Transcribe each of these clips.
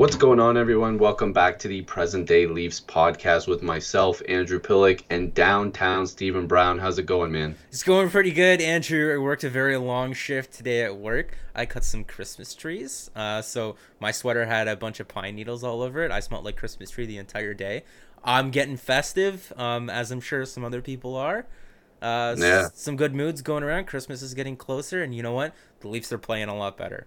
What's going on, everyone? Welcome back to the Present Day Leafs podcast with myself, Andrew Piluk, and downtown Stephen Brown. How's it going, man? It's going pretty good, Andrew. I worked a very long shift today at work. I cut some Christmas trees. Uh, so my sweater had a bunch of pine needles all over it. I smelled like Christmas tree the entire day. I'm getting festive, um, as I'm sure some other people are. Uh, yeah. S- some good moods going around. Christmas is getting closer, and you know what? The Leafs are playing a lot better.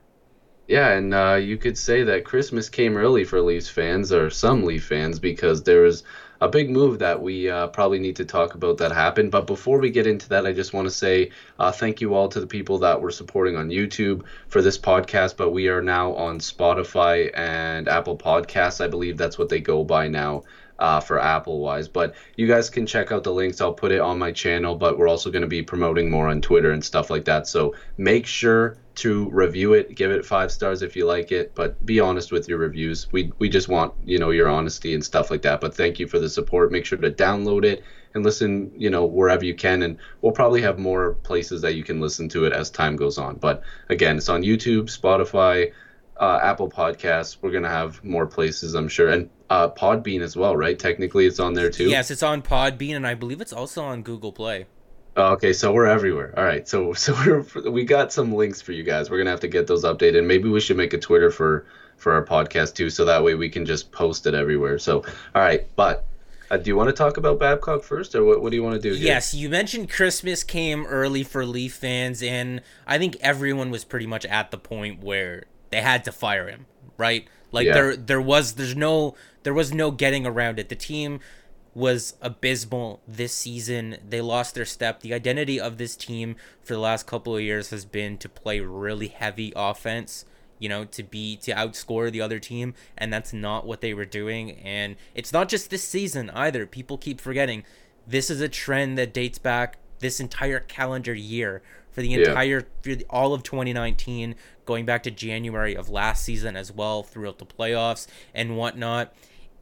Yeah, and uh, you could say that Christmas came early for Leafs fans, or some Leaf fans, because there was a big move that we uh, probably need to talk about that happened. But before we get into that, I just want to say uh, thank you all to the people that were supporting on YouTube for this podcast. But we are now on Spotify and Apple Podcasts. I believe that's what they go by now uh, for Apple wise. But you guys can check out the links. I'll put it on my channel, but we're also going to be promoting more on Twitter and stuff like that. So make sure to review it, give it five stars if you like it, but be honest with your reviews. We we just want you know your honesty and stuff like that. But thank you for the support. Make sure to download it and listen you know wherever you can, and we'll probably have more places that you can listen to it as time goes on. But again, it's on YouTube, Spotify uh, Apple Podcasts. We're gonna have more places, I'm sure, and uh, Podbean as well, right? Technically, it's on there too. Yes, it's on Podbean, and I believe it's also on Google Play. Oh, okay, so we're everywhere. All right, so so we're we got some links for you guys. We're gonna have to get those updated. Maybe we should make a Twitter for for our podcast too, so that way we can just post it everywhere. So, all right, but uh, do you want to talk about Babcock first, or what, what do you want to do? Here? Yes, you mentioned Christmas came early for Leaf fans, and I think everyone was pretty much at the point where they had to fire him, right? Like yeah. there there was there's no there was no getting around it. The team was abysmal this season. They lost their step. The identity of this team for the last couple of years has been to play really heavy offense, you know, to be to outscore the other team, and that's not what they were doing. And it's not just this season either. People keep forgetting this is a trend that dates back this entire calendar year for the entire yeah. for the, all of 2019, going back to January of last season as well, throughout the playoffs and whatnot.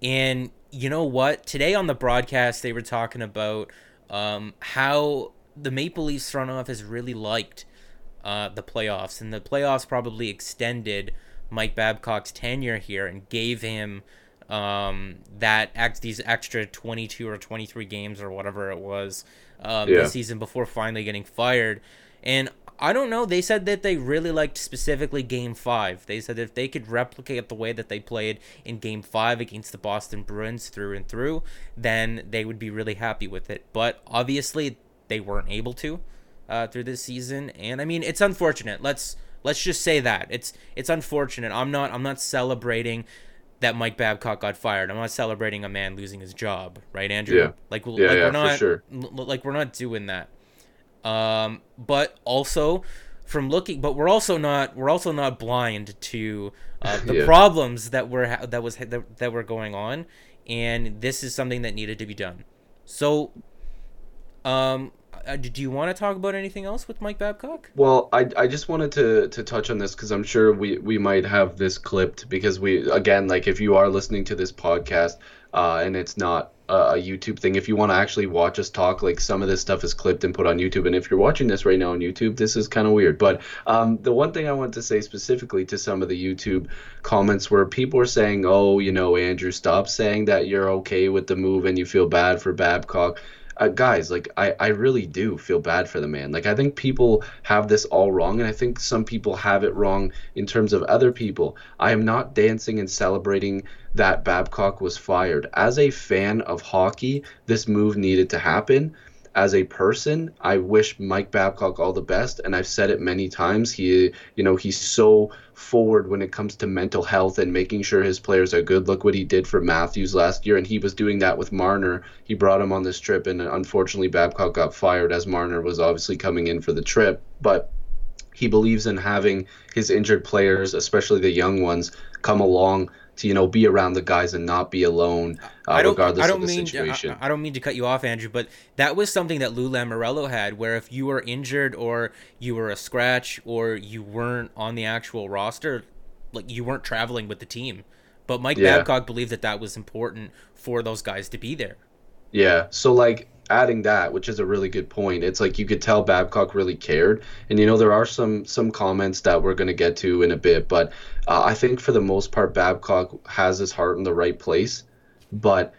And you know what? Today on the broadcast, they were talking about um, how the Maple Leafs front office really liked uh, the playoffs, and the playoffs probably extended Mike Babcock's tenure here and gave him um, that ex- these extra 22 or 23 games or whatever it was um, yeah. this season before finally getting fired. And I don't know. They said that they really liked specifically Game Five. They said if they could replicate the way that they played in Game Five against the Boston Bruins through and through, then they would be really happy with it. But obviously, they weren't able to uh, through this season, and I mean, it's unfortunate. Let's let's just say that it's it's unfortunate. I'm not I'm not celebrating that Mike Babcock got fired. I'm not celebrating a man losing his job, right, Andrew? Yeah. Like, yeah, like yeah, we're not sure. like we're not doing that. Um, but also from looking, but we're also not we're also not blind to uh, the yeah. problems that were that was that, that were going on, and this is something that needed to be done. So, um, uh, do you want to talk about anything else with Mike Babcock? Well, I, I just wanted to, to touch on this because I'm sure we, we might have this clipped because we again like if you are listening to this podcast uh, and it's not a YouTube thing. If you want to actually watch us talk, like some of this stuff is clipped and put on YouTube. And if you're watching this right now on YouTube, this is kind of weird. But um, the one thing I want to say specifically to some of the YouTube comments where people are saying, "Oh, you know, Andrew, stop saying that you're okay with the move and you feel bad for Babcock." uh, guys, like I, I really do feel bad for the man. Like I think people have this all wrong, and I think some people have it wrong in terms of other people. I am not dancing and celebrating that Babcock was fired. As a fan of hockey, this move needed to happen as a person, I wish Mike Babcock all the best, and I've said it many times. He, you know, he's so forward when it comes to mental health and making sure his players are good. Look what he did for Matthews last year, and he was doing that with Marner. He brought him on this trip, and unfortunately, Babcock got fired as Marner was obviously coming in for the trip. But he believes in having his injured players, especially the young ones, come along to you know be around the guys and not be alone, uh, regardless I don't of the mean, situation. I, I, don't mean to cut you off, Andrew, but that was something that Lou Lamoriello had, where if you were injured or you were a scratch or you weren't on the actual roster, like you weren't traveling with the team. But Mike yeah. Babcock believed that that was important for those guys to be there. Yeah. So like adding that, which is a really good point, it's like you could tell Babcock really cared. And you know, there are some some comments that we're going to get to in a bit, but uh, I think for the most part, Babcock has his heart in the right place. But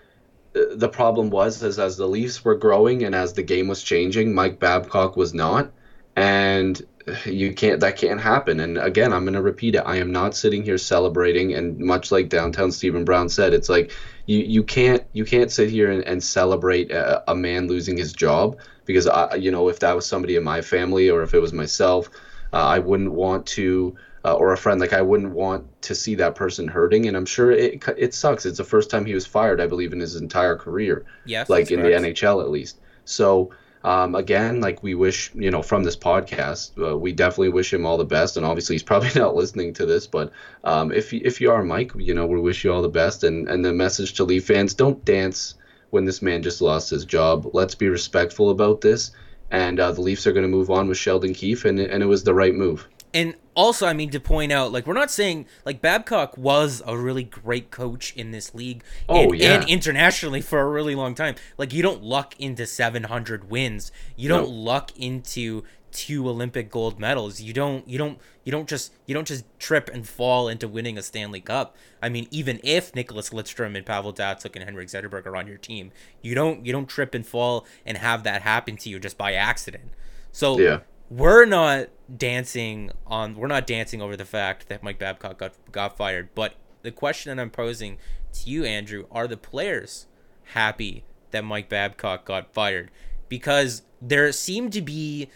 uh, the problem was, is as the Leafs were growing and as the game was changing, Mike Babcock was not, and you can't that can't happen and again i'm going to repeat it i am not sitting here celebrating and much like downtown stephen brown said it's like you you can't you can't sit here and, and celebrate a, a, man losing his job because I you know if that was somebody in my family or if it was myself, uh, I wouldn't want to. Uh, or a friend like I wouldn't want to see that person hurting, and I'm sure it it sucks. It's the first time he was fired, I believe, in his entire career. Yes, like in correct. the NHL at least. So um, again, like we wish, you know, from this podcast, uh, we definitely wish him all the best. And obviously, he's probably not listening to this, but um, if if you are Mike, you know, we wish you all the best. And and the message to Leaf fans: don't dance when this man just lost his job. Let's be respectful about this. And uh, the Leafs are going to move on with Sheldon Keefe, and and it was the right move. And also, I mean, to point out, like, we're not saying, like, Babcock was a really great coach in this league oh, and, yeah. and internationally for a really long time. Like, you don't luck into 700 wins. You don't no. luck into two Olympic gold medals. You don't, you don't, you don't just, you don't just trip and fall into winning a Stanley Cup. I mean, even if Nicklas Lidstrom and Pavel Datsyuk and Henrik Zetterberg are on your team, you don't, you don't trip and fall and have that happen to you just by accident. So, yeah we're not dancing on we're not dancing over the fact that Mike Babcock got got fired, but the question that I'm posing to you, Andrew, are the players happy that Mike Babcock got fired? Because there seemed to be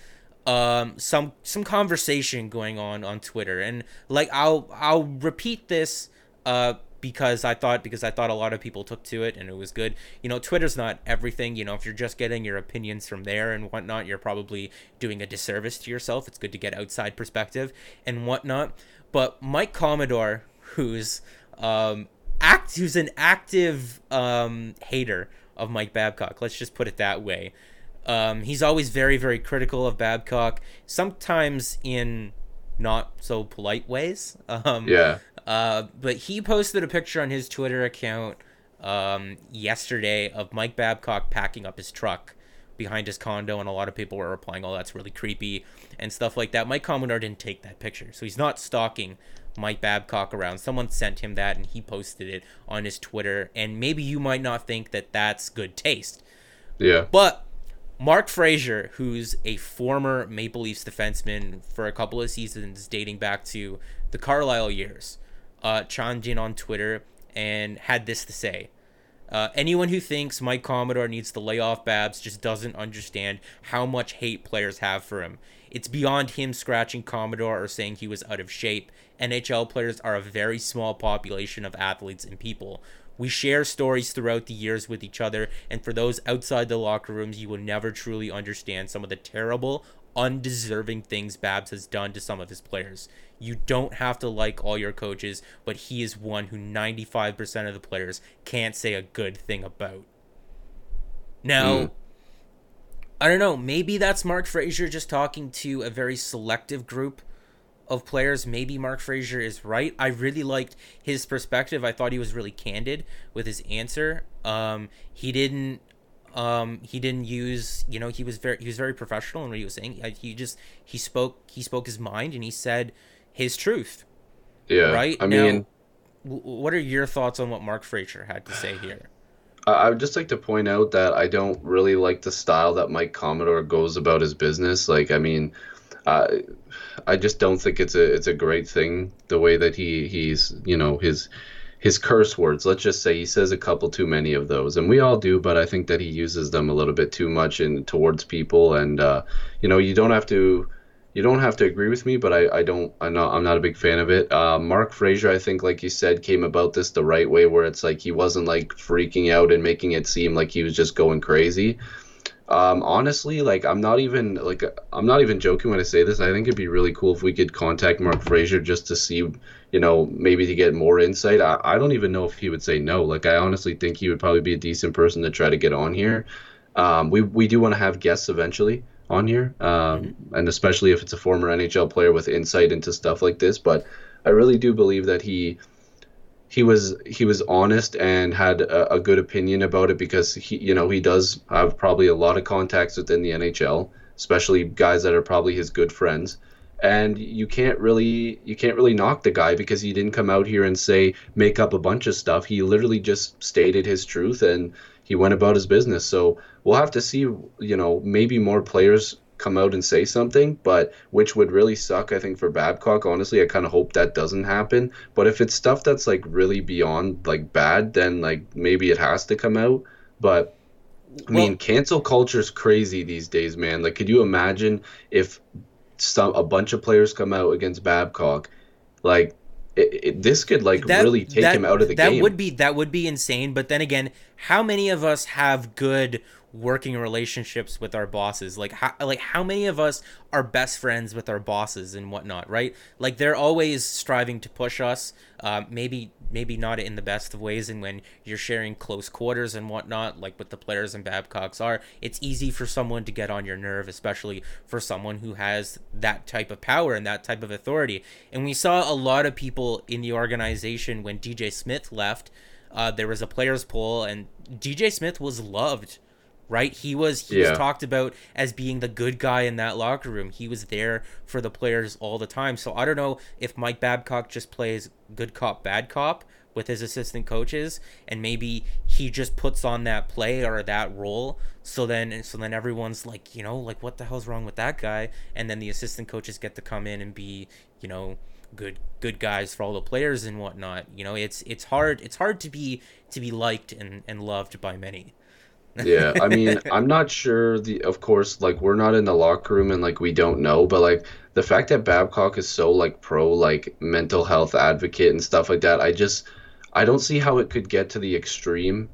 um, some some conversation going on on Twitter, and like I'll I'll repeat this uh, because I thought because I thought a lot of people took to it and it was good. You know, Twitter's not everything. You know, if you're just getting your opinions from there and whatnot, you're probably doing a disservice to yourself. It's good to get outside perspective and whatnot. But Mike Commodore, who's um, act who's an active um, hater of Mike Babcock. Let's just put it that way. Um, he's always very, very critical of Babcock. Sometimes in not so polite ways. Um, yeah. Uh, but he posted a picture on his Twitter account um, yesterday of Mike Babcock packing up his truck behind his condo, and a lot of people were replying, "Oh, that's really creepy," and stuff like that. Mike Commodore didn't take that picture, so he's not stalking Mike Babcock around. Someone sent him that, and he posted it on his Twitter. And maybe you might not think that that's good taste. Yeah. But Mark Fraser, who's a former Maple Leafs defenseman for a couple of seasons dating back to the Carlyle years, uh, on Twitter and had this to say. Uh, anyone who thinks Mike Commodore needs to lay off Babs just doesn't understand how much hate players have for him. It's beyond him scratching Commodore or saying he was out of shape. NHL players are a very small population of athletes and people. We share stories throughout the years with each other, and for those outside the locker rooms, you will never truly understand some of the terrible, undeserving things Babs has done to some of his players. You don't have to like all your coaches, but he is one who 95% of the players can't say a good thing about. Now, mm. I don't know, maybe that's Mark Fraser just talking to a very selective group of players. Maybe Mark Fraser is right. I really liked his perspective. I thought he was really candid with his answer. Um, he didn't um, he didn't use you know he was very he was very professional in what he was saying. He just he spoke he spoke his mind and he said his truth. Yeah. Right. I mean, what are your thoughts on what Mark Fraser had to say here? I would just like to point out that I don't really like the style that Mike Commodore goes about his business. Like, I mean, uh, I just don't think it's a it's a great thing the way that he he's you know his his curse words. Let's just say he says a couple too many of those, and we all do. But I think that he uses them a little bit too much in towards people, and uh, you know you don't have to you don't have to agree with me, but I, I don't I'm not I'm not a big fan of it. Uh, Mark Fraser, I think, like you said, came about this the right way, where it's like he wasn't like freaking out and making it seem like he was just going crazy. Um, honestly, like I'm not even like I'm not even joking when I say this. I think it'd be really cool if we could contact Mark Fraser just to see, you know, maybe to get more insight. I, I don't even know if he would say no. Like I honestly think he would probably be a decent person to try to get on here. Um, we we do want to have guests eventually on here, um, mm-hmm. and especially if it's a former NHL player with insight into stuff like this. But I really do believe that he he was he was honest and had a, a, good opinion about it because he you know he does have probably a lot of contacts within the NHL, especially guys that are probably his good friends. And you can't really you can't really knock the guy because he didn't come out here and say make up a bunch of stuff. He literally just stated his truth and he went about his business. So we'll have to see you know maybe more players come out and say something, but which would really suck, I think, for Babcock. Honestly, I kind of hope that doesn't happen. But if it's stuff that's like really beyond like bad, then like maybe it has to come out. But I well, mean, cancel culture is crazy these days, man. Like, could you imagine if some a bunch of players come out against Babcock, like it, it, this could like that, really take that, him out of the that game. That would be that would be insane. But then again, how many of us have good working relationships with our bosses. Like how like how many of us are best friends with our bosses and whatnot right? Like they're always striving to push us uh, maybe maybe not in the best of ways. And when you're sharing close quarters and whatnot like what the players and babcocks are it's easy for someone to get on your nerve especially for someone who has that type of power and that type of authority. And we saw a lot of people in the organization when dj smith left uh, there was a players poll and dj smith was loved right? He was he yeah. was talked about as being the good guy in that locker room. He was there for the players all the time. So I don't know if Mike Babcock just plays good cop bad cop with his assistant coaches and maybe he just puts on that play or that role so then so then everyone's like you know like what the hell's wrong with that guy and then the assistant coaches get to come in and be you know good good guys for all the players and whatnot you know it's it's hard it's hard to be to be liked and and loved by many yeah, I mean, I'm not sure. The of course, like we're not in the locker room and like we don't know, but like the fact that Babcock is so like pro like mental health advocate and stuff like that, I just I don't see how it could get to the extreme.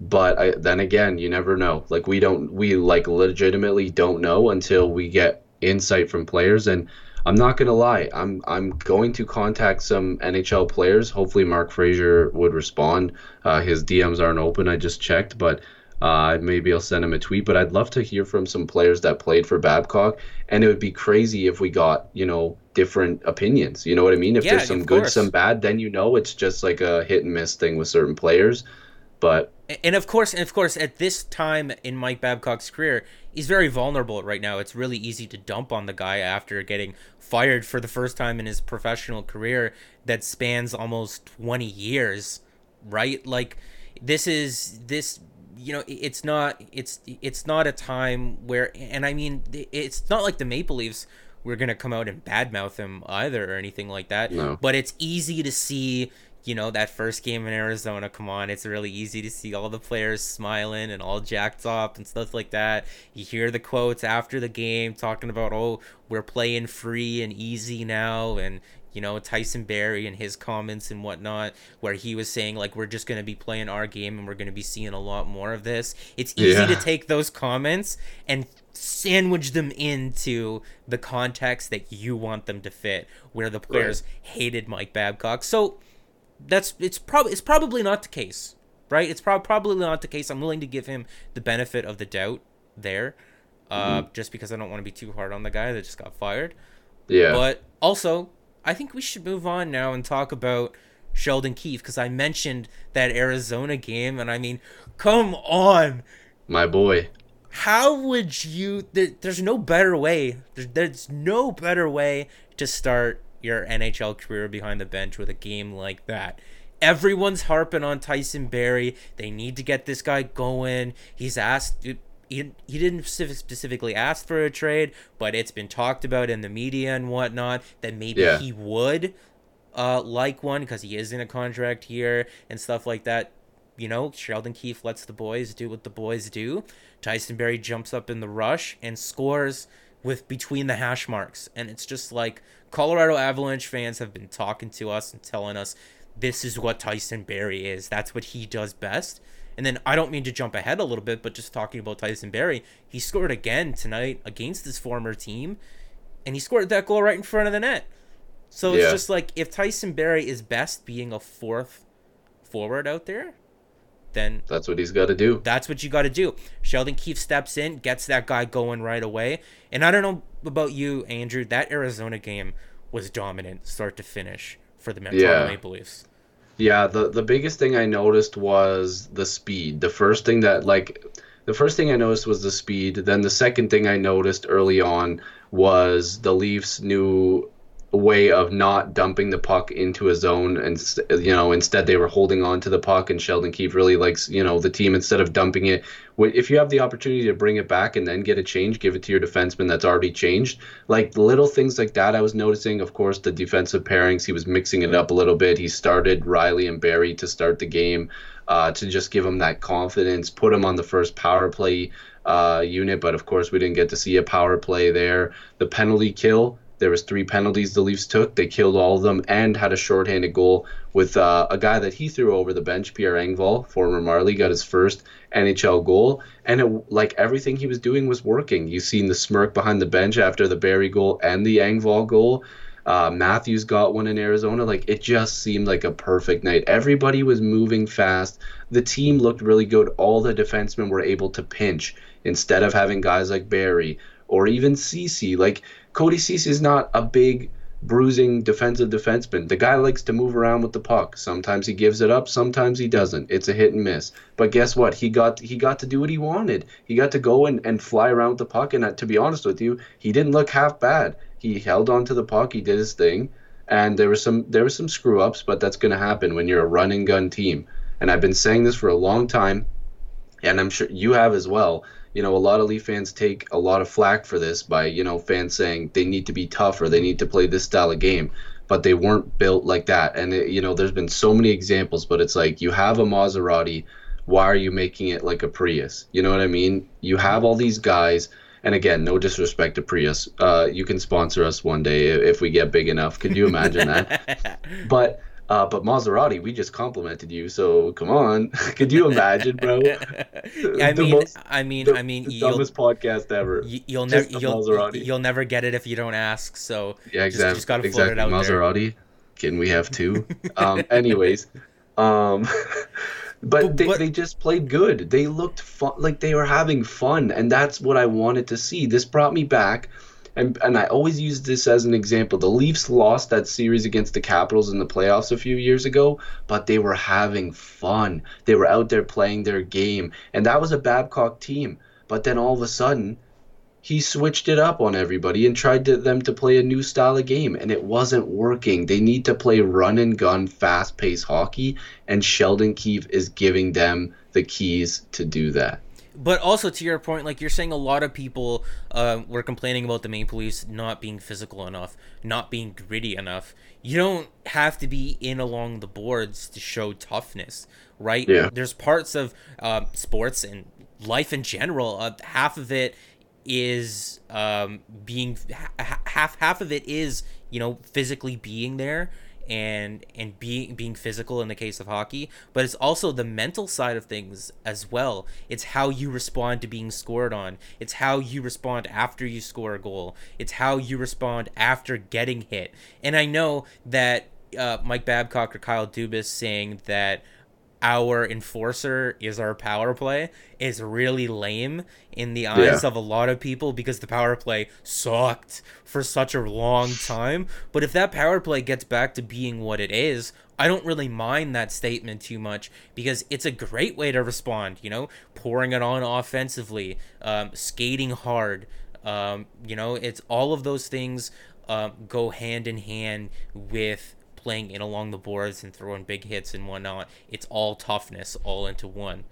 But I, then again, you never know. Like we don't we like legitimately don't know until we get insight from players and I'm not gonna lie. I'm I'm going to contact some NHL players. Hopefully, Mark Fraser would respond. Uh, his DMs aren't open. I just checked, but uh, maybe I'll send him a tweet, but I'd love to hear from some players that played for Babcock, and it would be crazy if we got you know different opinions. You know what I mean? If yeah, there's some good, course. some bad, then you know it's just like a hit and miss thing with certain players. But and of course, and of course, at this time in Mike Babcock's career, he's very vulnerable right now. It's really easy to dump on the guy after getting fired for the first time in his professional career that spans almost 20 years, right? Like this is this you know it's not it's it's not a time where and I mean it's not like the Maple Leafs we're gonna come out and badmouth him either or anything like that. No. But it's easy to see, you know, that first game in Arizona. Come on, it's really easy to see all the players smiling and all jacked up and stuff like that. You hear the quotes after the game talking about, oh, we're playing free and easy now, and you know Tyson Barrie and his comments and whatnot, where he was saying like we're just gonna be playing our game and we're gonna be seeing a lot more of this. It's easy yeah. to take those comments and sandwich them into the context that you want them to fit, where the players right. hated Mike Babcock. So that's it's probably it's probably not the case, right? It's pro- probably not the case. I'm willing to give him the benefit of the doubt there, uh, mm-hmm. just because I don't want to be too hard on the guy that just got fired. Yeah. But also, I think we should move on now and talk about Sheldon Keefe because I mentioned that Arizona game, and I mean, come on, my boy. How would you? There, there's no better way. There's, there's no better way to start your NHL career behind the bench with a game like that. Everyone's harping on Tyson Barrie. They need to get this guy going. He's asked he, he didn't specifically ask for a trade, but it's been talked about in the media and whatnot that maybe yeah. he would uh, like one because he is in a contract here and stuff like that. You know, Sheldon Keefe lets the boys do what the boys do. Tyson Barrie jumps up in the rush and scores with between the hash marks. And it's just like Colorado Avalanche fans have been talking to us and telling us this is what Tyson Barrie is. That's what he does best. And then I don't mean to jump ahead a little bit, but just talking about Tyson Barrie, he scored again tonight against his former team, and he scored that goal right in front of the net. So it's yeah. just like if Tyson Barrie is best being a fourth forward out there, then that's what he's got to do. That's what you got to do. Sheldon Keefe steps in, gets that guy going right away. And I don't know about you, Andrew. That Arizona game was dominant, start to finish, for the Toronto yeah. Maple Leafs. Yeah, the the biggest thing I noticed was the speed. The first thing that like the first thing I noticed was the speed. Then the second thing I noticed early on was the Leafs knew way of not dumping the puck into a zone and you know instead they were holding on to the puck and Sheldon Keefe really likes you know the team instead of dumping it. If you have the opportunity to bring it back and then get a change give it to your defenseman that's already changed. Like little things like that I was noticing of course the defensive pairings he was mixing it up a little bit. He started Rielly and Barrie to start the game uh, to just give him that confidence put him on the first power play uh, unit but of course we didn't get to see a power play there. The penalty kill there was three penalties the Leafs took. They killed all of them and had a shorthanded goal with uh, a guy that he threw over the bench, Pierre Engvall, former Marlie, got his first NHL goal. And it, like everything he was doing was working. You seen the smirk behind the bench after the Barrie goal and the Engvall goal. Uh, Matthews got one in Arizona. Like it just seemed like a perfect night. Everybody was moving fast. The team looked really good. All the defensemen were able to pinch instead of having guys like Barrie or even Ceci. Like Cody Ceci is not a big bruising defensive defenseman. The guy likes to move around with the puck. Sometimes he gives it up, sometimes he doesn't. It's a hit and miss. But guess what? He got he got to do what he wanted. He got to go and, and fly around with the puck. And uh, to be honest with you, he didn't look half bad. He held on to the puck. He did his thing. And there was some there were some screw ups, but that's to happen when you're a run and gun team. And I've been saying this for a long time, and I'm sure you have as well you know, a lot of Leaf fans take a lot of flack for this by, you know, fans saying they need to be tougher, they need to play this style of game, but they weren't built like that. And, it, you know, there's been so many examples, but it's like you have a Maserati, why are you making it like a Prius? You know what I mean? You have all these guys. And again, no disrespect to Prius. Uh, you can sponsor us one day if we get big enough. Could you imagine that? but uh, but Maserati, we just complimented you, so come on. Could you imagine, bro? I mean, most, I mean, the, I mean, the dumbest podcast ever. You, will never, you'll, you'll never get it if you don't ask. So yeah, exactly. Just, just gotta exactly. float it out Maserati. There. Can we have two? um, anyways, um, but, but, they, they just played good. They looked fun, like they were having fun, and that's what I wanted to see. This brought me back and and I always use this as an example. The Leafs lost that series against the Capitals in the playoffs a few years ago, but they were having fun. They were out there playing their game, and that was a Babcock team. But then all of a sudden, he switched it up on everybody and tried to, them to play a new style of game, and it wasn't working. They need to play run and gun, fast paced hockey, and Sheldon Keefe is giving them the keys to do that but also to your point, like you're saying, a lot of people uh, were complaining about the Maple Leafs not being physical enough, not being gritty enough. You don't have to be in along the boards to show toughness, right? Yeah. There's parts of uh, sports and life in general. Uh, half of it is um, being ha- half half of it is you know physically being there and and being being physical in the case of hockey, but it's also the mental side of things as well. It's how you respond to being scored on. It's how you respond after you score a goal. It's how you respond after getting hit. And I know that uh, Mike Babcock or Kyle Dubas saying that our enforcer is our power play is really lame in the eyes yeah. of a lot of people because the power play sucked for such a long time. But if that power play gets back to being what it is, I don't really mind that statement too much because it's a great way to respond, you know, pouring it on offensively, um, skating hard. Um, you know, it's all of those things uh, go hand in hand with playing in along the boards and throwing big hits and whatnot. It's all toughness, all into one.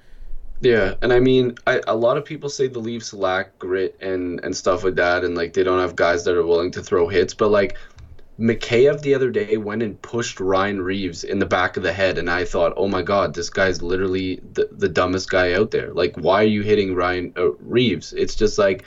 Yeah, and I mean, I, a lot of people say the Leafs lack grit and and stuff like that, and like they don't have guys that are willing to throw hits. But like Mikheyev the other day went and pushed Ryan Reaves in the back of the head, and I thought, oh my god, this guy's literally the the dumbest guy out there. Like, why are you hitting Ryan uh, Reaves? It's just like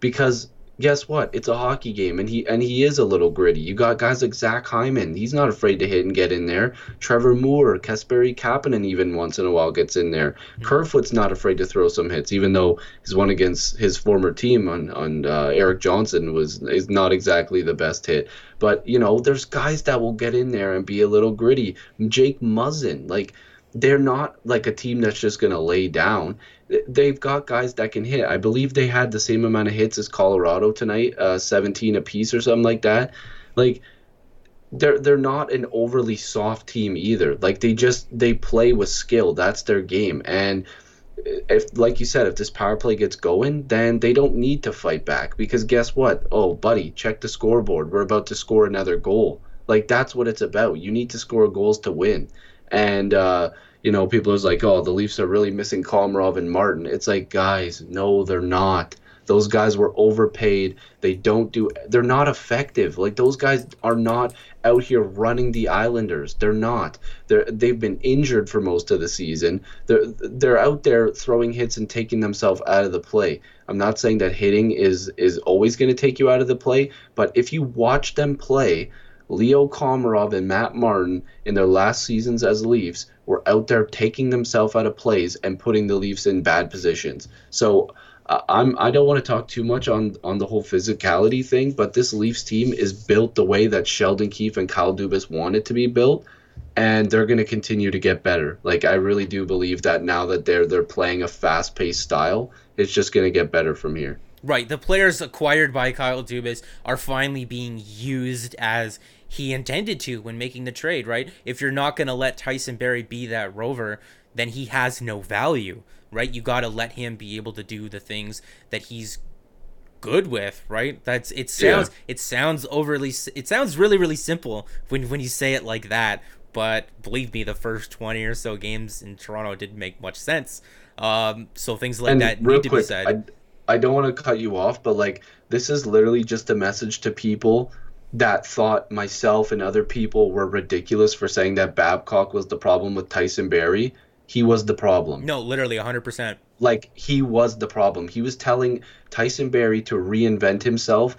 because guess what? It's a hockey game, and he and he is a little gritty. You got guys like Zach Hyman; he's not afraid to hit and get in there. Trevor Moore, Kasperi Kapanen, even once in a while gets in there. Mm-hmm. Kerfoot's not afraid to throw some hits, even though his one against his former team on on uh, Erik Johnson was is not exactly the best hit. But you know, there's guys that will get in there and be a little gritty. Jake Muzzin, like they're not like a team that's just going to lay down they've got guys that can hit. I believe they had the same amount of hits as Colorado tonight, uh, 17 apiece or something like that. Like they're they're not an overly soft team either. Like they just they play with skill. That's their game. And if like you said, if this power play gets going, then they don't need to fight back because guess what? Oh, buddy, check the scoreboard. We're about to score another goal. Like that's what it's about. You need to score goals to win. And uh, you know, people are like, "Oh, the Leafs are really missing Komarov and Martin." It's like, guys, no, they're not. Those guys were overpaid. They don't do. They're not effective. Like those guys are not out here running the Islanders. They're not. They're they've been injured for most of the season. They're they're out there throwing hits and taking themselves out of the play. I'm not saying that hitting is is always going to take you out of the play, but if you watch them play, Leo Komarov and Matt Martin in their last seasons as Leafs were out there taking themselves out of plays and putting the Leafs in bad positions. So uh, I'm I don't want to talk too much on on the whole physicality thing, but this Leafs team is built the way that Sheldon Keefe and Kyle Dubas wanted to be built, and they're going to continue to get better. Like I really do believe that now that they're they're playing a fast paced style, it's just going to get better from here. Right, the players acquired by Kyle Dubas are finally being used as he intended to when making the trade. Right, if you're not going to let Tyson Barrie be that rover, then he has no value right? You got to let him be able to do the things that he's good with, right? That's it sounds yeah. it sounds overly it sounds really really simple when when you say it like that, but believe me, the first 20 or so games in Toronto didn't make much sense. Um, so things like and that need to quick, be said. I, I don't want to cut you off, but like this is literally just a message to people that thought myself and other people were ridiculous for saying that Babcock was the problem with Tyson Barrie he was the problem. No, literally 100%. Like he was the problem. He was telling Tyson Barrie to reinvent himself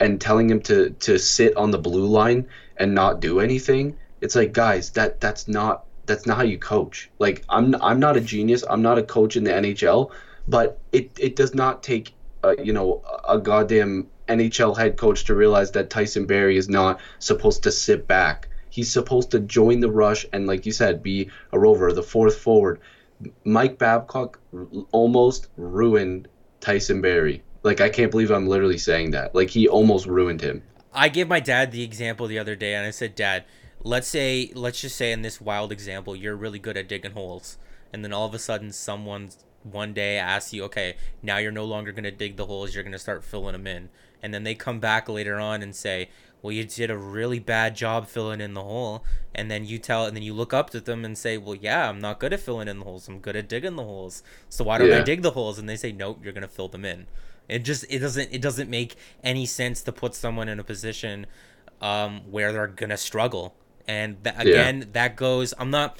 and telling him to to sit on the blue line and not do anything. It's like, guys, that that's not that's not how you coach. Like I'm I'm not a genius. I'm not a coach in the NHL, but it it does not take uh, you know a goddamn NHL head coach to realize that Tyson Barrie is not supposed to sit back He's supposed to join the rush and, like you said, be a rover, the fourth forward. Mike Babcock almost ruined Tyson Barrie. Like I can't believe I'm literally saying that. Like he almost ruined him. I gave my dad the example the other day, and I said, "Dad, let's say, let's just say in this wild example, you're really good at digging holes, and then all of a sudden, someone one day asks you, okay, now you're no longer gonna dig the holes, you're gonna start filling them in, and then they come back later on and say, well you did a really bad job filling in the hole. And then you tell and then you look up to them and say well yeah i'm not good at filling in the holes. I'm good at digging the holes. So why don't yeah. i dig the holes? And they say nope you're gonna fill them in. It just it doesn't it doesn't make any sense to put someone in a position um, where they're gonna struggle. And that, again yeah. that goes i'm not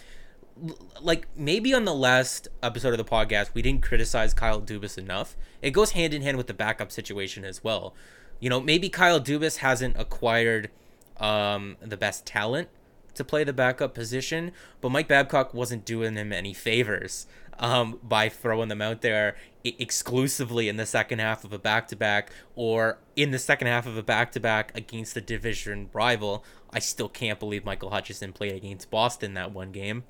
like maybe on the last episode of the podcast we didn't criticize Kyle Dubas enough. It goes hand in hand with the backup situation as well you know, maybe Kyle Dubas hasn't acquired um, the best talent to play the backup position, but Mike Babcock wasn't doing him any favors um, by throwing them out there exclusively in the second half of a back to back or in the second half of a back to back against the division rival. I still can't believe Michael Hutchinson played against Boston that one game.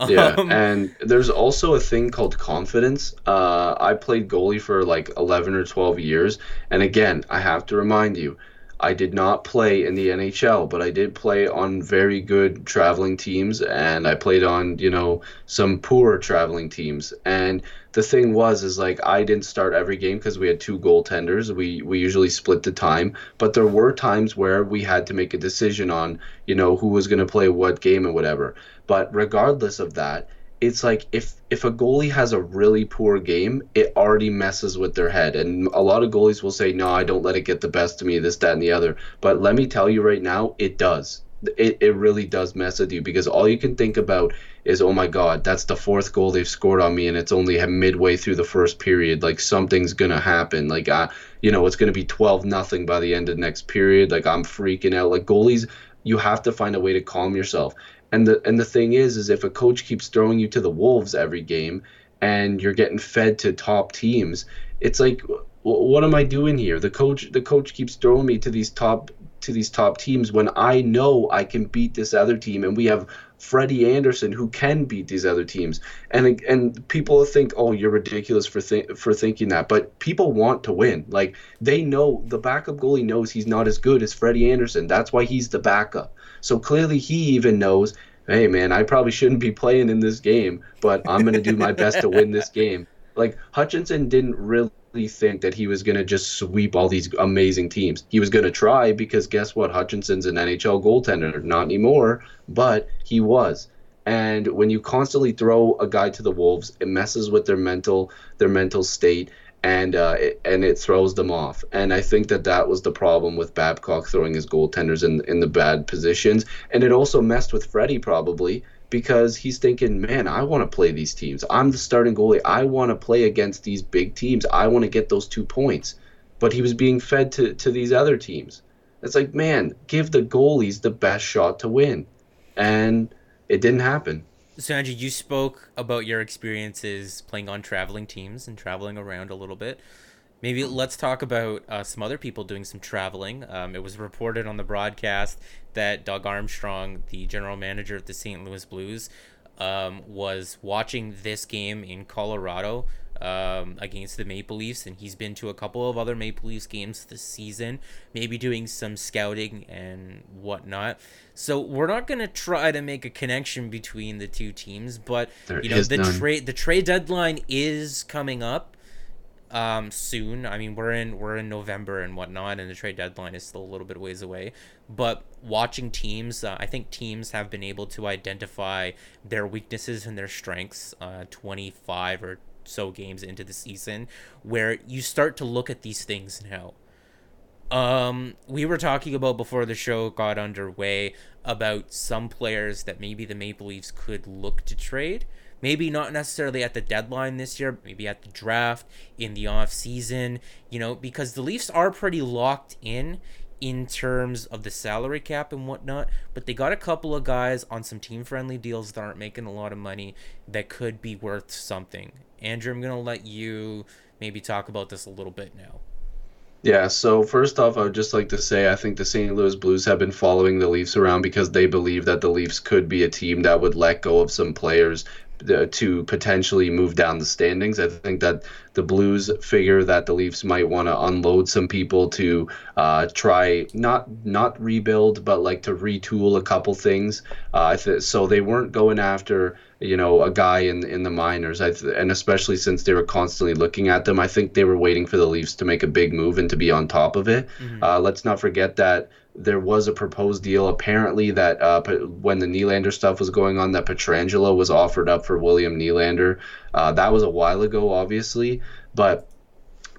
Yeah, um, and there's also a thing called confidence. Uh, I played goalie for like 11 or 12 years, and again, I have to remind you, I did not play in the NHL, but I did play on very good traveling teams, and I played on you know some poor traveling teams. And the thing was, is like I didn't start every game because we had two goaltenders. We we usually split the time, but there were times where we had to make a decision on you know who was going to play what game and whatever. But regardless of that, it's like if if a goalie has a really poor game, it already messes with their head. And a lot of goalies will say, "No, I don't let it get the best of me, this, that, and the other." But let me tell you right now, it does. It, it really does mess with you because all you can think about is, oh my God, that's the fourth goal they've scored on me, and it's only midway through the first period. Like something's gonna happen. Like I, you know, it's gonna be twelve nothing by the end of next period. Like I'm freaking out. Like goalies, you have to find a way to calm yourself. And the and the thing is, is if a coach keeps throwing you to the wolves every game, and you're getting fed to top teams, it's like, what am I doing here? The coach, the coach keeps throwing me to these top to these top teams when I know I can beat this other team, and we have Freddie Andersen who can beat these other teams. And and people think, oh, you're ridiculous for th- for thinking that, but people want to win. Like they know the backup goalie knows he's not as good as Freddie Andersen. That's why he's the backup. So clearly he even knows, hey man, I probably shouldn't be playing in this game, but I'm going to do my best to win this game. Like Hutchinson didn't really think that he was going to just sweep all these amazing teams. He was going to try because guess what? Hutchinson's an NHL goaltender, not anymore, but he was. And when you constantly throw a guy to the wolves, it messes with their mental their mental state and uh, it, and it throws them off. And I think that that was the problem with Babcock throwing his goaltenders in in the bad positions, and it also messed with Freddie probably because he's thinking, man, I want to play these teams. I'm the starting goalie. I want to play against these big teams. I want to get those two points. But he was being fed to to these other teams. It's like, man, give the goalies the best shot to win, and it didn't happen. So Andrew, you spoke about your experiences playing on traveling teams and traveling around a little bit. Maybe let's talk about uh, some other people doing some traveling. Um, it was reported on the broadcast that Doug Armstrong, the general manager of the St. Louis Blues, um, was watching this game in Colorado um, against the Maple Leafs, and he's been to a couple of other Maple Leafs games this season, maybe doing some scouting and whatnot. So we're not gonna try to make a connection between the two teams, but there you know the trade the trade deadline is coming up um, soon. I mean, we're in we're in November and whatnot, and the trade deadline is still a little bit ways away. But watching teams, uh, I think teams have been able to identify their weaknesses and their strengths. Uh, Twenty five or so games into the season where you start to look at these things now. Um, we were talking about before the show got underway about some players that maybe the Maple Leafs could look to trade. Maybe not necessarily at the deadline this year, maybe at the draft, in the off season, you know, because the Leafs are pretty locked in in terms of the salary cap and whatnot, but they got a couple of guys on some team friendly deals that aren't making a lot of money that could be worth something. Andrew, I'm going to let you maybe talk about this a little bit now. Yeah, so first off, I would just like to say I think the St. Louis Blues have been following the Leafs around because they believe that the Leafs could be a team that would let go of some players to potentially move down the standings. I think that the Blues figure that the Leafs might want to unload some people to uh, try not not rebuild, but like to retool a couple things. Uh, th- so they weren't going after you know a guy in in the minors, th- and especially since they were constantly looking at them, I think they were waiting for the Leafs to make a big move and to be on top of it. Mm-hmm. Uh, let's not forget that there was a proposed deal apparently that uh, when the Nylander stuff was going on that Pietrangelo was offered up for William Nylander. Uh, that was a while ago, obviously, but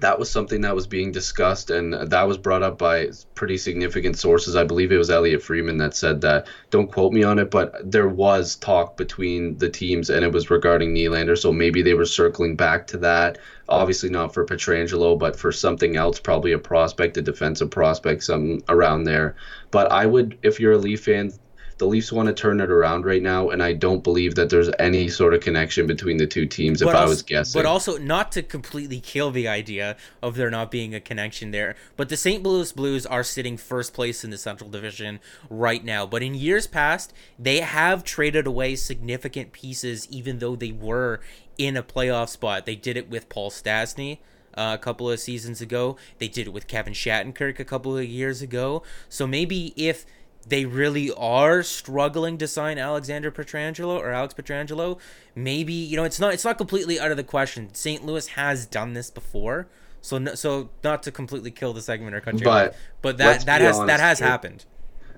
that was something that was being discussed and that was brought up by pretty significant sources. I believe it was Elliot Friedman that said that. Don't quote me on it, but there was talk between the teams and it was regarding Nylander. So maybe they were circling back to that. Obviously not for Pietrangelo, but for something else, probably a prospect, a defensive prospect, something around there. But I would, if you're a Leaf fan, the Leafs want to turn it around right now, and I don't believe that there's any sort of connection between the two teams. But if also, I was guessing, but also not to completely kill the idea of there not being a connection there. But the St. Louis Blues are sitting first place in the Central Division right now. But in years past, they have traded away significant pieces, even though they were in a playoff spot. They did it with Paul Stastny. Uh, a couple of seasons ago. They did it with Kevin Shattenkirk a couple of years ago. So maybe if they really are struggling to sign Alexander Pietrangelo or Alex Pietrangelo, maybe you know it's not it's not completely out of the question. St. Louis has done this before, so no, so not to completely kill the segment or country, but, but that that has honest, that has happened.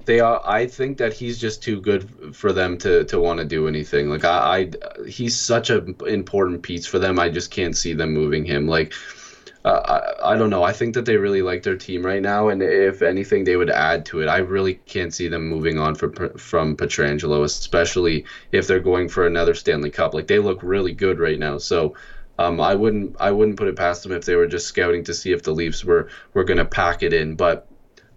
They are. I think that he's just too good for them to, to want to do anything. Like I, I, he's such an important piece for them. I just can't see them moving him. Like uh, I, I don't know. I think that they really like their team right now, and if anything, they would add to it. I really can't see them moving on from from Pietrangelo, especially if they're going for another Stanley Cup. Like they look really good right now, so. Um, I wouldn't I wouldn't put it past them if they were just scouting to see if the Leafs were were going to pack it in. But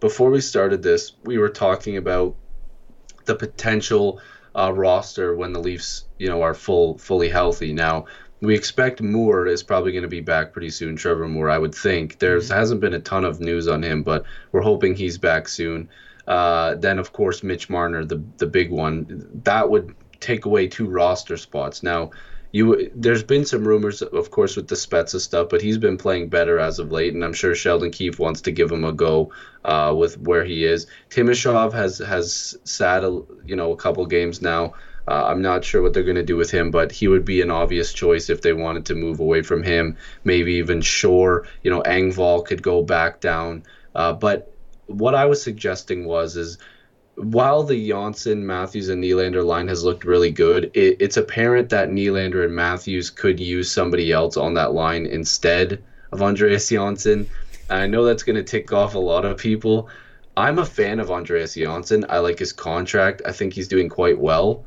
before we started this, we were talking about the potential uh, roster when the Leafs, you know, are full fully healthy. Now, we expect Moore is probably going to be back pretty soon. Trevor Moore, I would think. There mm-hmm. hasn't been a ton of news on him, but we're hoping he's back soon. Uh, then, of course, Mitch Marner, the the big one. That would take away two roster spots. Now, you there's been some rumors, of course, with the Spezza stuff, but he's been playing better as of late, and I'm sure Sheldon Keefe wants to give him a go uh, with where he is. Timashov has has sat a, you know a couple games now. Uh, I'm not sure what they're going to do with him, but he would be an obvious choice if they wanted to move away from him. Maybe even Shore, you know, Engvall could go back down. Uh, but what I was suggesting was is while the Johnsson, Matthews, and Nylander line has looked really good, it, it's apparent that Nylander and Matthews could use somebody else on that line instead of Andreas Johnsson. And I know that's going to tick off a lot of people. I'm a fan of Andreas Johnsson. I like his contract. I think he's doing quite well,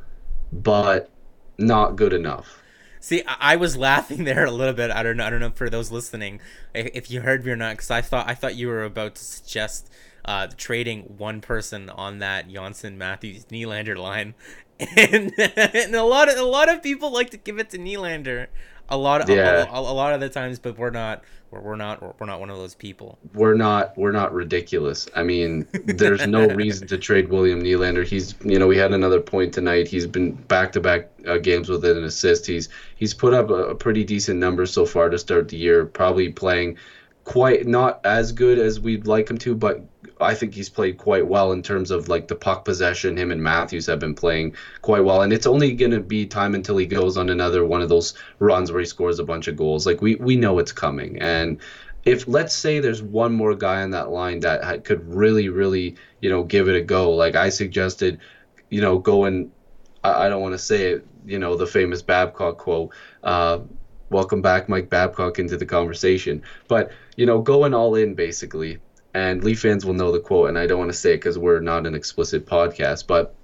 but not good enough. See, I was laughing there a little bit. I don't know. I don't know for those listening if you heard me or not, because I thought I thought you were about to suggest uh, trading one person on that Johnsson Matthews Nylander line, and and a lot of a lot of people like to give it to Nylander. A lot of yeah. a, a, a lot of the times, but we're not we're, we're not we're not one of those people. We're not we're not ridiculous. I mean, there's no reason to trade William Nylander. He's you know we had another point tonight. He's been back to back games with an assist. He's he's put up a, a pretty decent number so far to start the year. Probably playing quite not as good as we'd like him to, but I think he's played quite well in terms of like the puck possession. Him and Matthews have been playing quite well, and it's only going to be time until he goes on another one of those runs where he scores a bunch of goals. Like we we know it's coming, and if let's say there's one more guy on that line that could really really you know give it a go, like I suggested, you know, going. I, I don't want to say it, you know, the famous Babcock quote. Uh, welcome back, Mike Babcock, into the conversation. But you know, going all in basically and Leaf fans will know the quote, and I don't want to say it because we're not an explicit podcast, but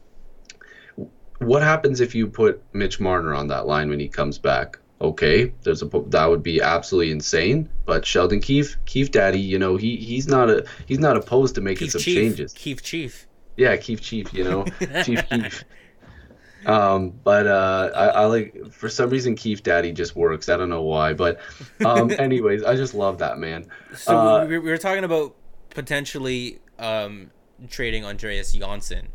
what happens if you put Mitch Marner on that line when he comes back? Okay, there's a that would be absolutely insane. But Sheldon Keefe, Keefe Daddy, you know he he's not a he's not opposed to making Keefe some Chief. changes. Keefe Chief. Yeah, Keefe Chief. You know, Chief Keefe. Um, but uh, I, I, like for some reason Keefe Daddy just works. I don't know why, but um, anyways, I just love that man. So uh, we, we were talking about potentially um, trading Andreas Johnsson.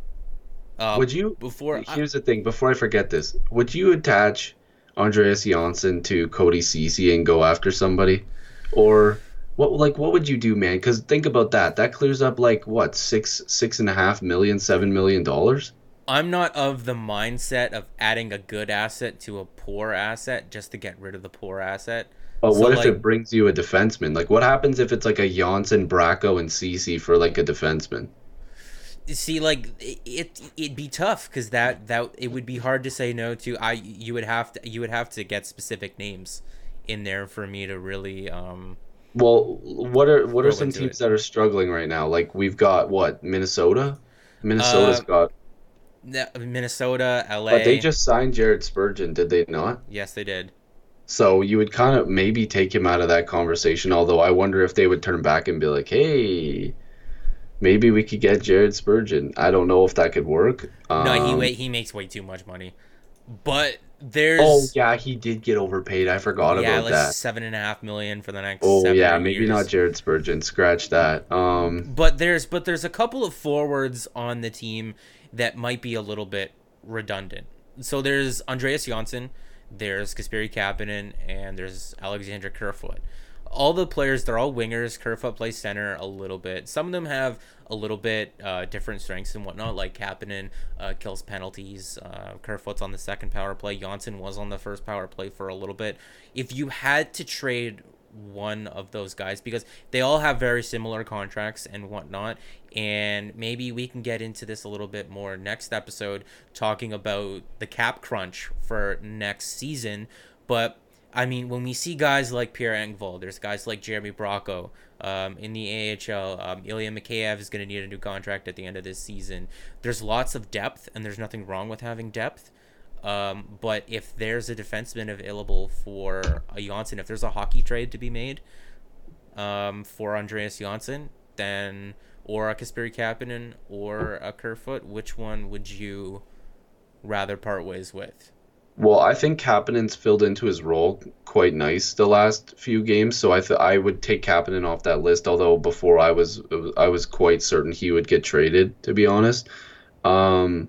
Uh, would you before? Here's I, the thing. Before I forget this, would you attach Andreas Johnsson to Cody Ceci and go after somebody, or what? Like, what would you do, man? Because think about that. That clears up like what six, six and a half million, seven million dollars. I'm not of the mindset of adding a good asset to a poor asset just to get rid of the poor asset. But so what if like, it brings you a defenseman? Like, what happens if it's like a Johnsson, Bracco, and Ceci for like a defenseman? See, like it, it would be tough because that that it would be hard to say no to. I you would have to you would have to get specific names in there for me to really. um Well, what are what are some teams it. that are struggling right now? Like we've got what Minnesota. Minnesota's uh, got Minnesota, LA. But they just signed Jared Spurgeon, did they not? Yes, they did. So you would kind of maybe take him out of that conversation. Although I wonder if they would turn back and be like, "Hey, maybe we could get Jared Spurgeon." I don't know if that could work. Um, no, he he makes way too much money. But there's oh yeah, he did get overpaid. I forgot yeah, about like that. Seven and a half million for the next. Oh yeah, maybe years. not Jared Spurgeon. Scratch that. Um, but there's but there's a couple of forwards on the team that might be a little bit redundant. So there's Andreas Johnsson there's Kasperi Kapanen, and there's Alexander Kerfoot. All the players, they're all wingers. Kerfoot plays center a little bit. Some of them have a little bit uh, different strengths and whatnot, like Kapanen uh, kills penalties. Uh, Kerfoot's on the second power play. Johnsson was on the first power play for a little bit. If you had to trade one of those guys because they all have very similar contracts and whatnot. And maybe we can get into this a little bit more next episode, talking about the cap crunch for next season. But I mean, when we see guys like Pierre Engvall, there's guys like Jeremy Bracco um, in the AHL. Um, Ilya Mikheyev is going to need a new contract at the end of this season. There's lots of depth, and there's nothing wrong with having depth. Um, but if there's a defenseman available for a Johnsson, if there's a hockey trade to be made um, for Andreas Johnsson, then or a Kasperi Kapanen or a Kerfoot, which one would you rather part ways with? Well, I think Kapanen's filled into his role quite nice the last few games, so I th- I would take Kapanen off that list. Although before I was I was quite certain he would get traded, to be honest. Um,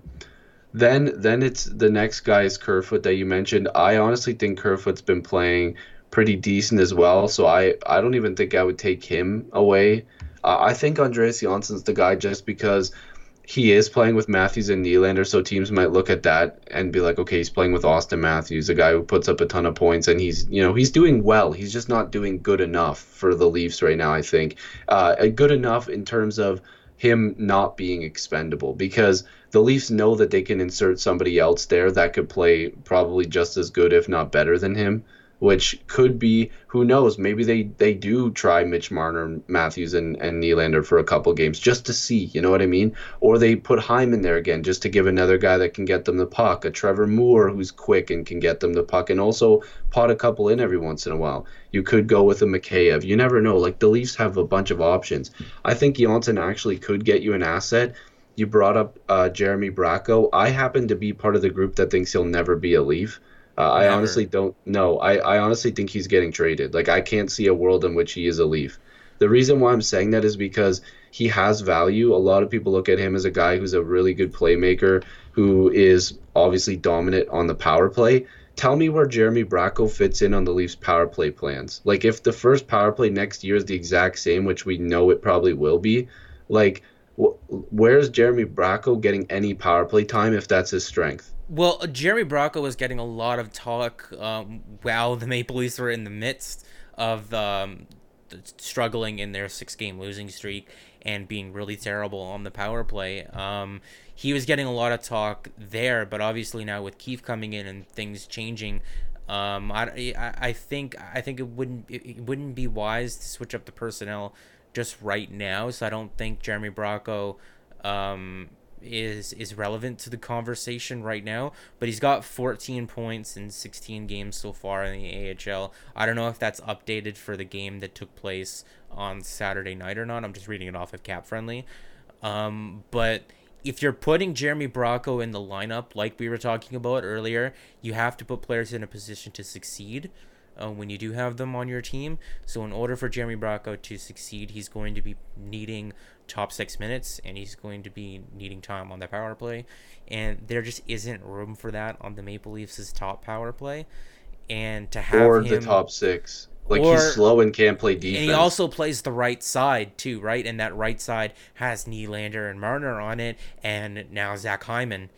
Then then it's the next guy is Kerfoot that you mentioned. I honestly think Kerfoot's been playing pretty decent as well, so I I don't even think I would take him away. Uh, I think Andreas Johnsson's the guy just because he is playing with Matthews and Nylander, so teams might look at that and be like, okay, he's playing with Auston Matthews, a guy who puts up a ton of points, and he's you know he's doing well. He's just not doing good enough for the Leafs right now. I think uh, good enough in terms of him not being expendable because the Leafs know that they can insert somebody else there that could play probably just as good, if not better, than him which could be who knows maybe they they do try Mitch Marner, Matthews, and and Nylander for a couple games just to see, you know what I mean? Or they put Hyman there again just to give another guy that can get them the puck, a Trevor Moore who's quick and can get them the puck, and also pot a couple in every once in a while. You could go with a Mikheyev. You never know. Like the Leafs have a bunch of options. I think Johnsson actually could get you an asset. You brought up uh, Jeremy Bracco. I happen to be part of the group that thinks he'll never be a Leaf. Uh, I honestly don't know. I, I honestly think he's getting traded. Like I can't see a world in which he is a Leaf. The reason why I'm saying that is because he has value. A lot of people look at him as a guy who's a really good playmaker, who is obviously dominant on the power play. Tell me where Jeremy Bracco fits in on the Leafs power play plans. Like if the first power play next year is the exact same, which we know it probably will be, like wh- where's Jeremy Bracco getting any power play time if that's his strength? Well, Jeremy Bracco was getting a lot of talk um, while the Maple Leafs were in the midst of um, struggling in their six game losing streak and being really terrible on the power play. Um, he was getting a lot of talk there, but obviously now with Keefe coming in and things changing, um, I, I, I think I think it wouldn't it wouldn't be wise to switch up the personnel just right now. So I don't think Jeremy Bracco um, is is relevant to the conversation right now. But he's got 14 points in 16 games so far in the AHL. I don't know if that's updated for the game that took place on Saturday night or not. I'm just reading it off of Cap Friendly. Um, but if you're putting Jeremy Bracco in the lineup, like we were talking about earlier, you have to put players in a position to succeed uh, when you do have them on your team. So, in order for Jeremy Bracco to succeed, he's going to be needing top six minutes and he's going to be needing time on the power play. And there just isn't room for that on the Maple Leafs' top power play. And to have or him, the top six. Like or, he's slow and can't play defense. And he also plays the right side too, right? And that right side has Nylander and Marner on it, and now Zach Hyman.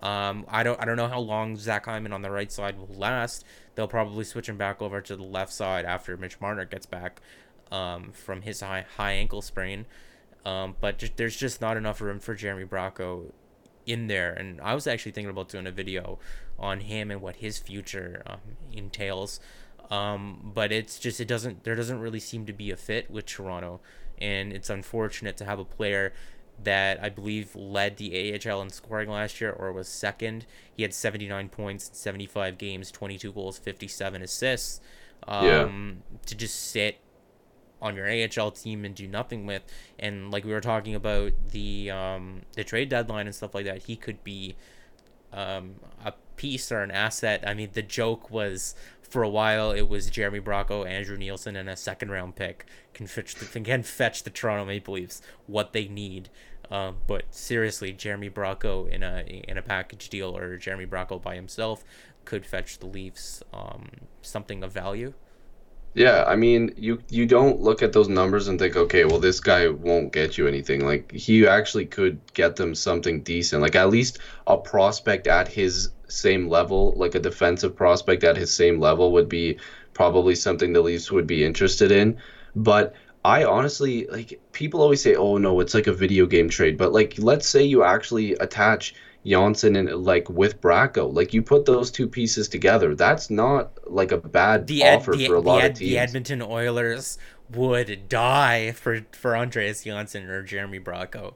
Um, I don't I don't know how long Zach Hyman on the right side will last. They'll probably switch him back over to the left side after Mitch Marner gets back um, from his high high ankle sprain. Um, but just, there's just not enough room for Jeremy Bracco in there. And I was actually thinking about doing a video on him and what his future um, entails. Um, but it's just it doesn't there doesn't really seem to be a fit with Toronto, and it's unfortunate to have a player that I believe led the AHL in scoring last year or was second. He had 79 points in 75 games, 22 goals, 57 assists. Um, yeah. To just sit on your AHL team and do nothing with. And like we were talking about the um, the trade deadline and stuff like that, he could be um, a piece or an asset. I mean, the joke was for a while it was Jeremy Bracco, Andrew Nielsen, and a second round pick can fetch the, can fetch the Toronto Maple Leafs what they need. Um, but seriously, Jeremy Bracco in a in a package deal or Jeremy Bracco by himself could fetch the Leafs um, something of value. Yeah, I mean, you you don't look at those numbers and think, okay, well, this guy won't get you anything. Like he actually could get them something decent, like at least a prospect at his same level, like a defensive prospect at his same level would be probably something the Leafs would be interested in. But I honestly like people always say, "Oh no, it's like a video game trade." But like, let's say you actually attach Johnsson and like with Bracco. Like you put those two pieces together, that's not like a bad the offer the, for a lot the, of teams. The Edmonton Oilers would die for for Andreas Johnsson or Jeremy Bracco.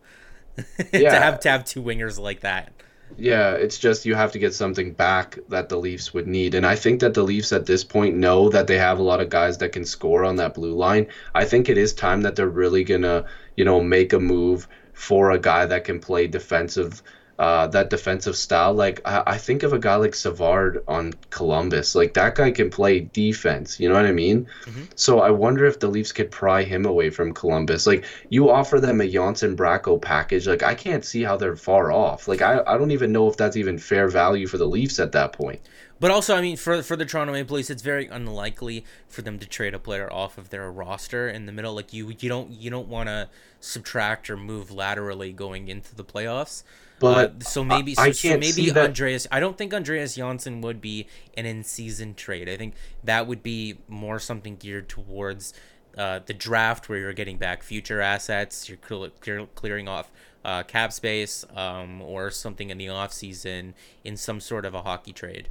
yeah. to have to have two wingers like that. Yeah, it's just you have to get something back that the Leafs would need. And I think that the Leafs at this point know that they have a lot of guys that can score on that blue line. I think it is time that they're really going to, you know, make a move for a guy that can play defensive uh, that defensive style. Like I, I, think of a guy like Savard on Columbus. Like that guy can play defense. You know what I mean? Mm-hmm. So I wonder if the Leafs could pry him away from Columbus. Like you offer them a Johnsson Bracco package. Like I can't see how they're far off. Like I, I don't even know if that's even fair value for the Leafs at that point. But also, I mean, for for the Toronto Maple Leafs, it's very unlikely for them to trade a player off of their roster in the middle. Like you, you don't you don't want to subtract or move laterally going into the playoffs. But uh, so maybe so, so maybe Andreas. I don't think Andreas Johnsson would be an in-season trade. I think that would be more something geared towards uh, the draft, where you're getting back future assets. You're clear, clear, clearing off uh, cap space, um, or something in the off season in some sort of a hockey trade.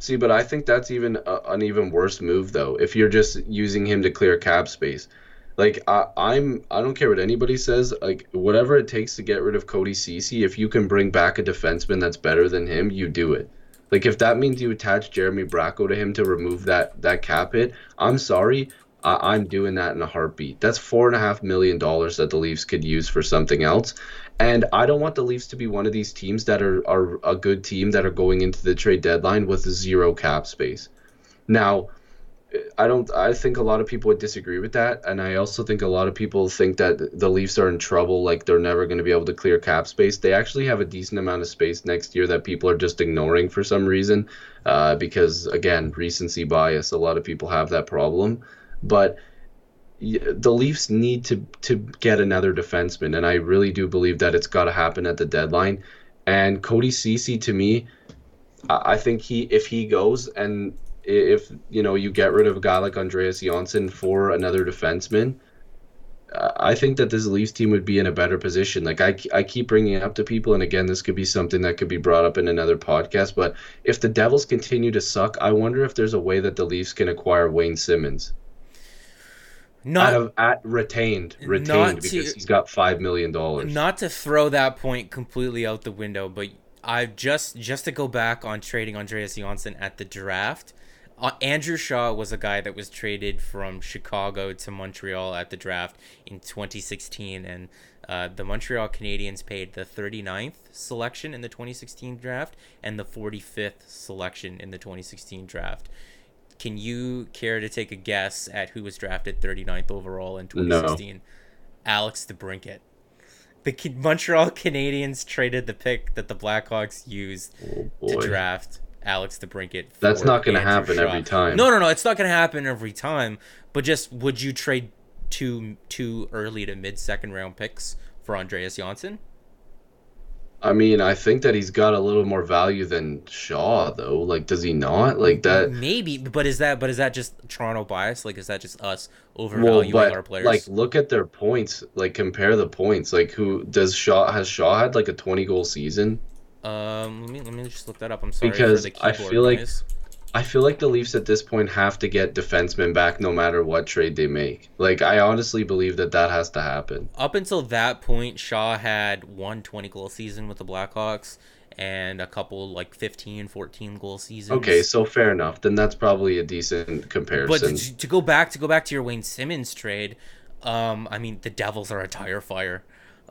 See, but I think that's even a, an even worse move though. If you're just using him to clear cap space, like I, I'm, I don't care what anybody says. Like whatever it takes to get rid of Cody Ceci, if you can bring back a defenseman that's better than him, you do it. Like if that means you attach Jeremy Bracco to him to remove that that cap hit, I'm sorry, I, am doing that in a heartbeat. That's four and a half million dollars that the Leafs could use for something else. And I don't want the Leafs to be one of these teams that are, are a good team that are going into the trade deadline with zero cap space. Now, I don't. I think a lot of people would disagree with that, and I also think a lot of people think that the Leafs are in trouble. Like they're never going to be able to clear cap space. They actually have a decent amount of space next year that people are just ignoring for some reason, uh, because again, recency bias. A lot of people have that problem, but the Leafs need to to get another defenseman, and I really do believe that it's got to happen at the deadline. And Cody Ceci, to me, I think he if he goes and if you know you get rid of a guy like Andreas Johnsson for another defenseman, I think that this Leafs team would be in a better position. Like I, I keep bringing it up to people, and again, this could be something that could be brought up in another podcast. But if the Devils continue to suck, I wonder if there's a way that the Leafs can acquire Wayne Simmonds. Not of, at retained, retained because to, he's got five million dollars. Not to throw that point completely out the window, but I've just just to go back on trading Andreas Johnsson at the draft uh, Andrew Shaw was a guy that was traded from Chicago to Montreal at the draft in 2016, and uh, the Montreal Canadiens paid the 39th selection in the 2016 draft and the 45th selection in the 2016 draft. Can you care to take a guess at who was drafted 39th overall in 2016? No. Alex DeBrincat. The Montreal Canadiens traded the pick that the Blackhawks used oh to draft Alex DeBrincat. That's not going to happen Shaw. every time. No, no, no. It's not going to happen every time. But just would you trade two two early to mid second round picks for Andreas Johnsson? I mean, I think that he's got a little more value than Shaw, though. Like, does he not? Like that? Maybe, but is that? But is that just Toronto bias? Like, is that just us overvaluing well, but, our players? Like, look at their points. Like, compare the points. Like, who does Shaw? Has Shaw had like a twenty goal season? Um, let me let me just look that up. I'm sorry because I feel like I feel like the Leafs at this point have to get defensemen back no matter what trade they make. Like I honestly believe that that has to happen. Up until that point, Shaw had one 20 goal season with the Blackhawks and a couple like 15 14 goal seasons. Okay, so fair enough. Then that's probably a decent comparison. But to, go back to go back to your Wayne Simmonds trade, um I mean the Devils are a tire fire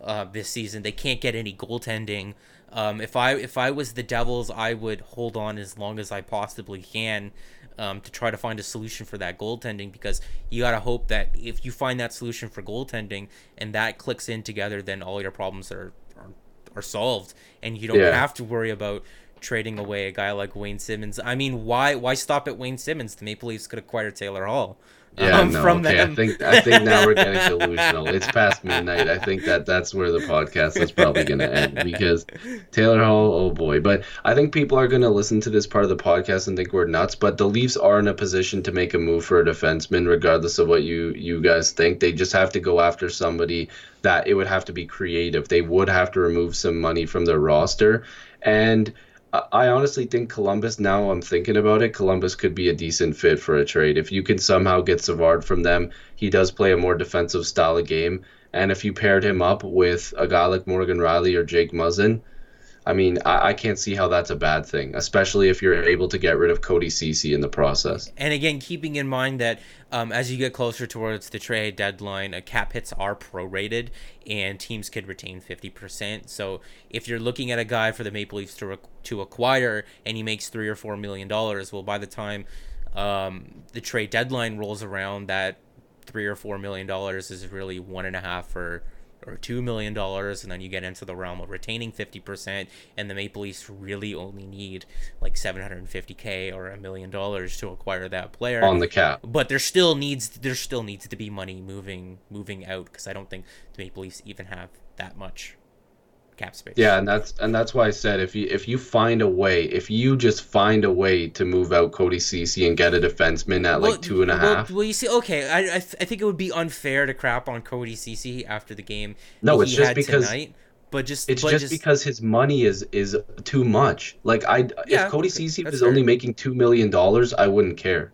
uh this season. They can't get any goaltending. Um, if I if I was the Devils, I would hold on as long as I possibly can um, to try to find a solution for that goaltending because you gotta hope that if you find that solution for goaltending and that clicks in together, then all your problems are are, are solved and you don't yeah. have to worry about trading away a guy like Wayne Simmonds. I mean, why why stop at Wayne Simmonds? The Maple Leafs could acquire Taylor Hall. Yeah, um, no, from okay. them. I think I think now we're getting delusional. It's past midnight. I think that that's where the podcast is probably going to end because Taylor Hall, oh boy. But I think people are going to listen to this part of the podcast and think we're nuts. But the Leafs are in a position to make a move for a defenseman, regardless of what you you guys think. They just have to go after somebody that it would have to be creative. They would have to remove some money from their roster and I honestly think Columbus. Now I'm thinking about it. Columbus could be a decent fit for a trade if you can somehow get Savard from them. He does play a more defensive style of game, and if you paired him up with a guy like Morgan Rielly or Jake Muzzin, I mean, I, I, can't see how that's a bad thing, especially if you're able to get rid of Cody Ceci in the process. And again, keeping in mind that um, as you get closer towards the trade deadline, uh, cap hits are prorated, and teams could retain 50%. So if you're looking at a guy for the Maple Leafs to, to acquire and he makes three or four million dollars, well, by the time um, the trade deadline rolls around, that three or four million dollars is really one and a half or or two million dollars, and then you get into the realm of retaining fifty percent, and the Maple Leafs really only need like seven hundred and fifty k or a million dollars to acquire that player on the cap. But there still needs there still needs to be money moving moving out because I don't think the Maple Leafs even have that much cap space. Yeah, and that's and that's why I said if you if you find a way, if you just find a way to move out Cody Ceci and get a defenseman at well, like two and a well, half. well, you see, okay, I I, th- I, think it would be unfair to crap on Cody Ceci after the game. No, it's just because. Tonight, but just it's but just, just, because his money is is too much. Like I, yeah, if Cody okay, Ceci was fair. only making two million dollars, I wouldn't care.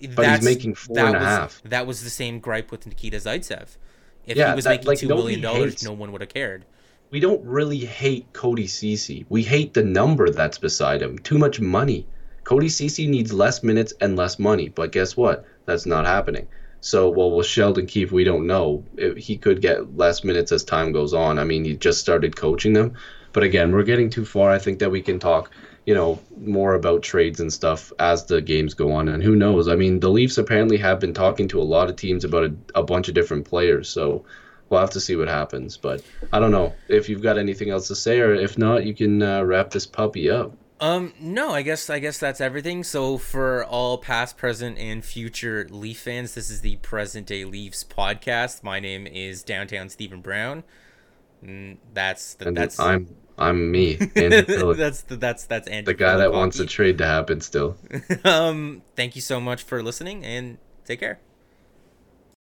But that's, he's making four and a was, half. That was the same gripe with Nikita Zaitsev. If yeah, he was that, making like, two million dollars, no one would have cared we don't really hate Cody Ceci. We hate the number that's beside him. Too much money. Cody Ceci needs less minutes and less money, but guess what? That's not happening. So, well, with Sheldon Keefe, we don't know. He could get less minutes as time goes on. I mean, he just started coaching them. But again, we're getting too far. I think that we can talk, you know, more about trades and stuff as the games go on. And who knows? I mean, the Leafs apparently have been talking to a lot of teams about a, a bunch of different players. So, we'll have to see what happens. But I don't know if you've got anything else to say, or if not, you can uh, wrap this puppy up. Um, no, I guess I guess that's everything. So for all past, present, and future Leaf fans, this is the Present Day Leafs podcast. My name is Downtown Stephen Brown. Mm, that's the, that's I'm I'm me. that's the, that's that's Andrew the guy that wants a trade to happen still. um, thank you so much for listening, and take care.